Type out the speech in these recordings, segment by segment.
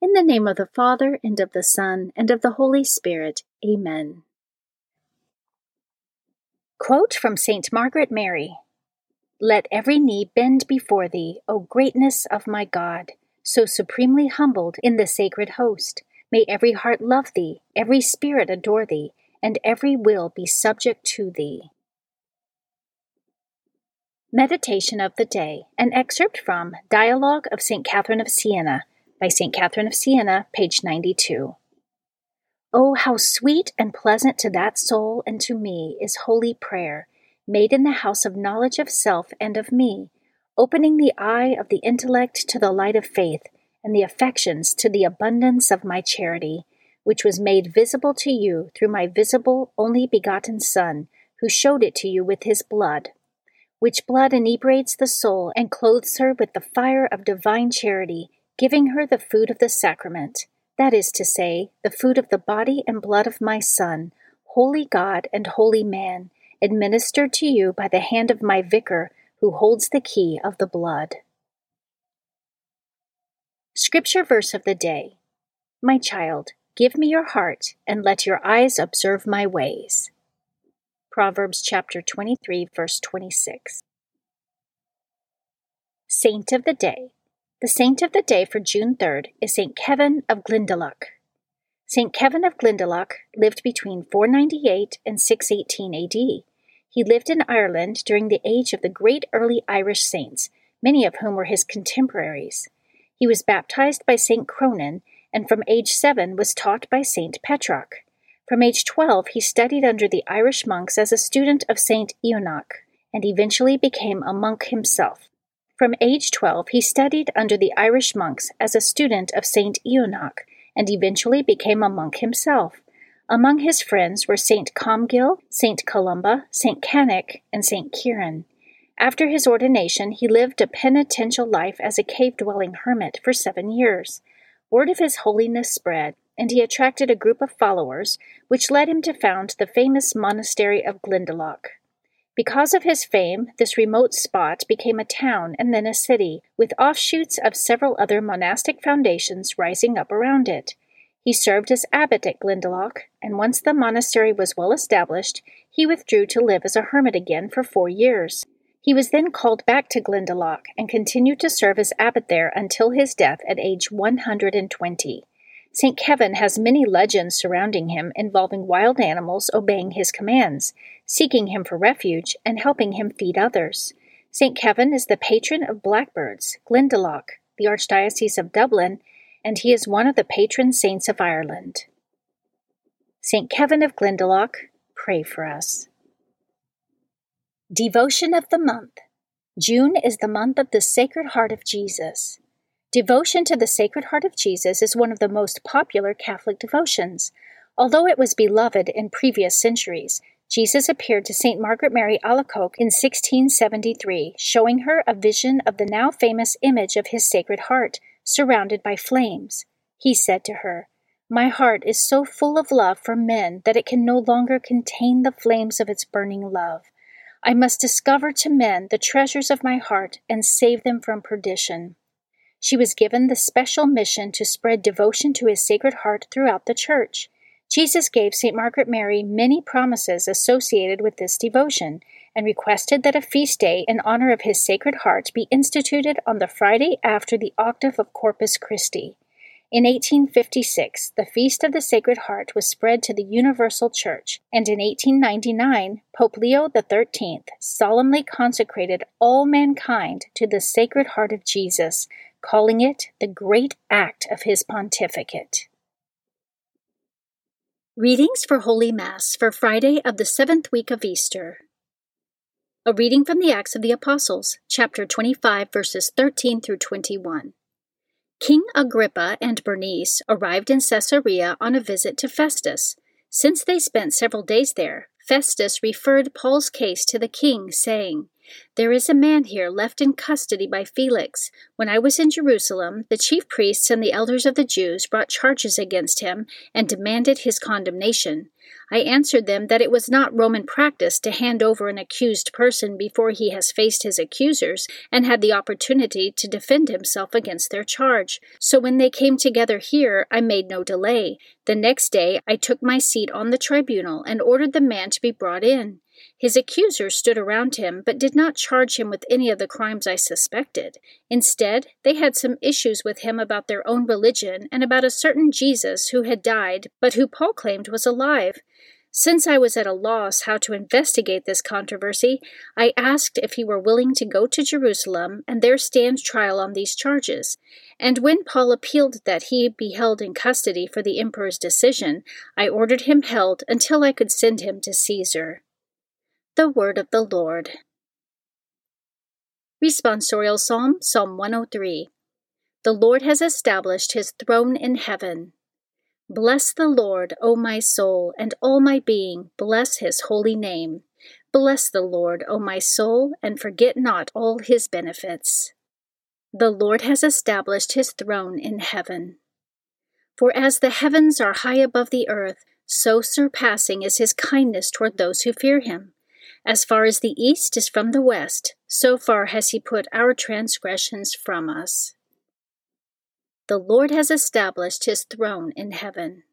In the name of the Father, and of the Son, and of the Holy Spirit. Amen. Quote from St. Margaret Mary Let every knee bend before thee, O greatness of my God, so supremely humbled in the sacred host. May every heart love thee, every spirit adore thee, and every will be subject to thee. Meditation of the Day, an excerpt from Dialogue of St. Catherine of Siena by St. Catherine of Siena, page 92. Oh, how sweet and pleasant to that soul and to me is holy prayer, made in the house of knowledge of self and of me, opening the eye of the intellect to the light of faith, and the affections to the abundance of my charity, which was made visible to you through my visible, only begotten Son, who showed it to you with his blood, which blood inebriates the soul and clothes her with the fire of divine charity giving her the food of the sacrament, that is to say, the food of the body and blood of my Son, holy God and holy man, administered to you by the hand of my vicar, who holds the key of the blood. Scripture verse of the day My child, give me your heart, and let your eyes observe my ways. Proverbs chapter 23, verse 26. Saint of the Day the saint of the day for June 3rd is St. Kevin of Glendalough. St. Kevin of Glendalough lived between 498 and 618 AD. He lived in Ireland during the age of the great early Irish saints, many of whom were his contemporaries. He was baptized by St. Cronan and from age 7 was taught by St. Petroc. From age 12, he studied under the Irish monks as a student of St. Eonac and eventually became a monk himself. From age 12, he studied under the Irish monks as a student of St. Eonac and eventually became a monk himself. Among his friends were St. Comgall, St. Columba, St. Canice, and St. Kieran. After his ordination, he lived a penitential life as a cave dwelling hermit for seven years. Word of his holiness spread, and he attracted a group of followers, which led him to found the famous monastery of Glendalough. Because of his fame, this remote spot became a town and then a city, with offshoots of several other monastic foundations rising up around it. He served as abbot at Glendalough, and once the monastery was well established, he withdrew to live as a hermit again for four years. He was then called back to Glendalough and continued to serve as abbot there until his death at age 120. St. Kevin has many legends surrounding him involving wild animals obeying his commands, seeking him for refuge, and helping him feed others. St. Kevin is the patron of blackbirds, Glendalough, the Archdiocese of Dublin, and he is one of the patron saints of Ireland. St. Kevin of Glendalough, pray for us. Devotion of the Month June is the month of the Sacred Heart of Jesus. Devotion to the Sacred Heart of Jesus is one of the most popular Catholic devotions. Although it was beloved in previous centuries, Jesus appeared to St. Margaret Mary Alacoque in 1673, showing her a vision of the now famous image of his Sacred Heart, surrounded by flames. He said to her, My heart is so full of love for men that it can no longer contain the flames of its burning love. I must discover to men the treasures of my heart and save them from perdition. She was given the special mission to spread devotion to his Sacred Heart throughout the Church. Jesus gave St. Margaret Mary many promises associated with this devotion and requested that a feast day in honor of his Sacred Heart be instituted on the Friday after the octave of Corpus Christi. In 1856, the Feast of the Sacred Heart was spread to the Universal Church, and in 1899, Pope Leo XIII solemnly consecrated all mankind to the Sacred Heart of Jesus, calling it the great act of his pontificate. Readings for Holy Mass for Friday of the seventh week of Easter. A reading from the Acts of the Apostles, chapter 25, verses 13 through 21. King Agrippa and Bernice arrived in Caesarea on a visit to Festus. Since they spent several days there, Festus referred Paul's case to the king, saying, there is a man here left in custody by Felix. When I was in Jerusalem, the chief priests and the elders of the Jews brought charges against him and demanded his condemnation. I answered them that it was not Roman practice to hand over an accused person before he has faced his accusers and had the opportunity to defend himself against their charge. So when they came together here, I made no delay. The next day I took my seat on the tribunal and ordered the man to be brought in. His accusers stood around him, but did not charge him with any of the crimes I suspected. Instead, they had some issues with him about their own religion and about a certain Jesus who had died, but who Paul claimed was alive. Since I was at a loss how to investigate this controversy, I asked if he were willing to go to Jerusalem and there stand trial on these charges. And when Paul appealed that he be held in custody for the emperor's decision, I ordered him held until I could send him to Caesar. The Word of the Lord. Responsorial Psalm, Psalm 103. The Lord has established his throne in heaven. Bless the Lord, O my soul, and all my being, bless his holy name. Bless the Lord, O my soul, and forget not all his benefits. The Lord has established his throne in heaven. For as the heavens are high above the earth, so surpassing is his kindness toward those who fear him. As far as the east is from the west, so far has he put our transgressions from us. The Lord has established his throne in heaven.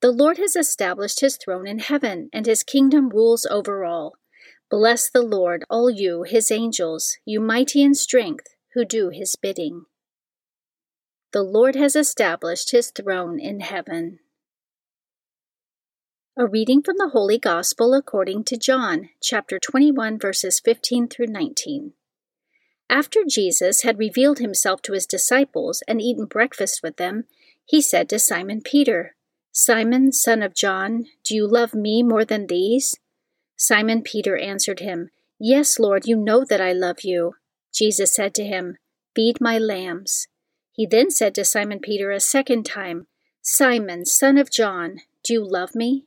The Lord has established his throne in heaven, and his kingdom rules over all. Bless the Lord, all you, his angels, you mighty in strength, who do his bidding. The Lord has established his throne in heaven. A reading from the Holy Gospel according to John, chapter 21, verses 15 through 19. After Jesus had revealed himself to his disciples and eaten breakfast with them, he said to Simon Peter, Simon, son of John, do you love me more than these? Simon Peter answered him, Yes, Lord, you know that I love you. Jesus said to him, Feed my lambs. He then said to Simon Peter a second time, Simon, son of John, do you love me?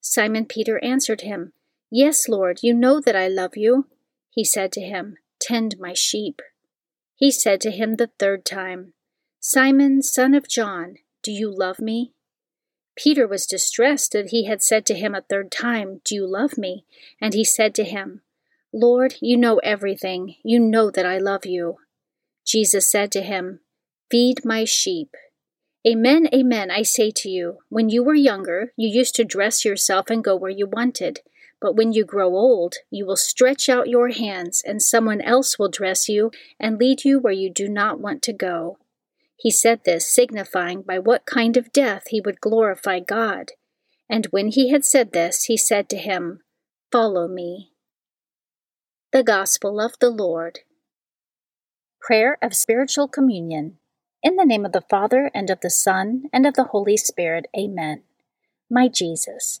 Simon Peter answered him, Yes, Lord, you know that I love you. He said to him, Tend my sheep. He said to him the third time, Simon, son of John, do you love me? Peter was distressed that he had said to him a third time, Do you love me? And he said to him, Lord, you know everything. You know that I love you. Jesus said to him, Feed my sheep. Amen, amen, I say to you, when you were younger, you used to dress yourself and go where you wanted. But when you grow old, you will stretch out your hands, and someone else will dress you and lead you where you do not want to go. He said this, signifying by what kind of death he would glorify God. And when he had said this, he said to him, Follow me. The Gospel of the Lord. Prayer of Spiritual Communion. In the name of the Father, and of the Son, and of the Holy Spirit, Amen. My Jesus,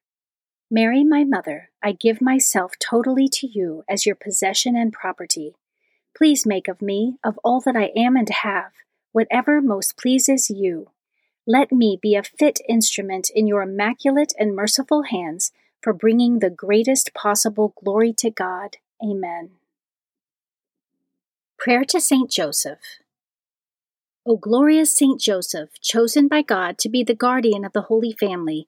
Mary, my mother, I give myself totally to you as your possession and property. Please make of me, of all that I am and have, whatever most pleases you. Let me be a fit instrument in your immaculate and merciful hands for bringing the greatest possible glory to God. Amen. Prayer to Saint Joseph. O glorious Saint Joseph, chosen by God to be the guardian of the Holy Family,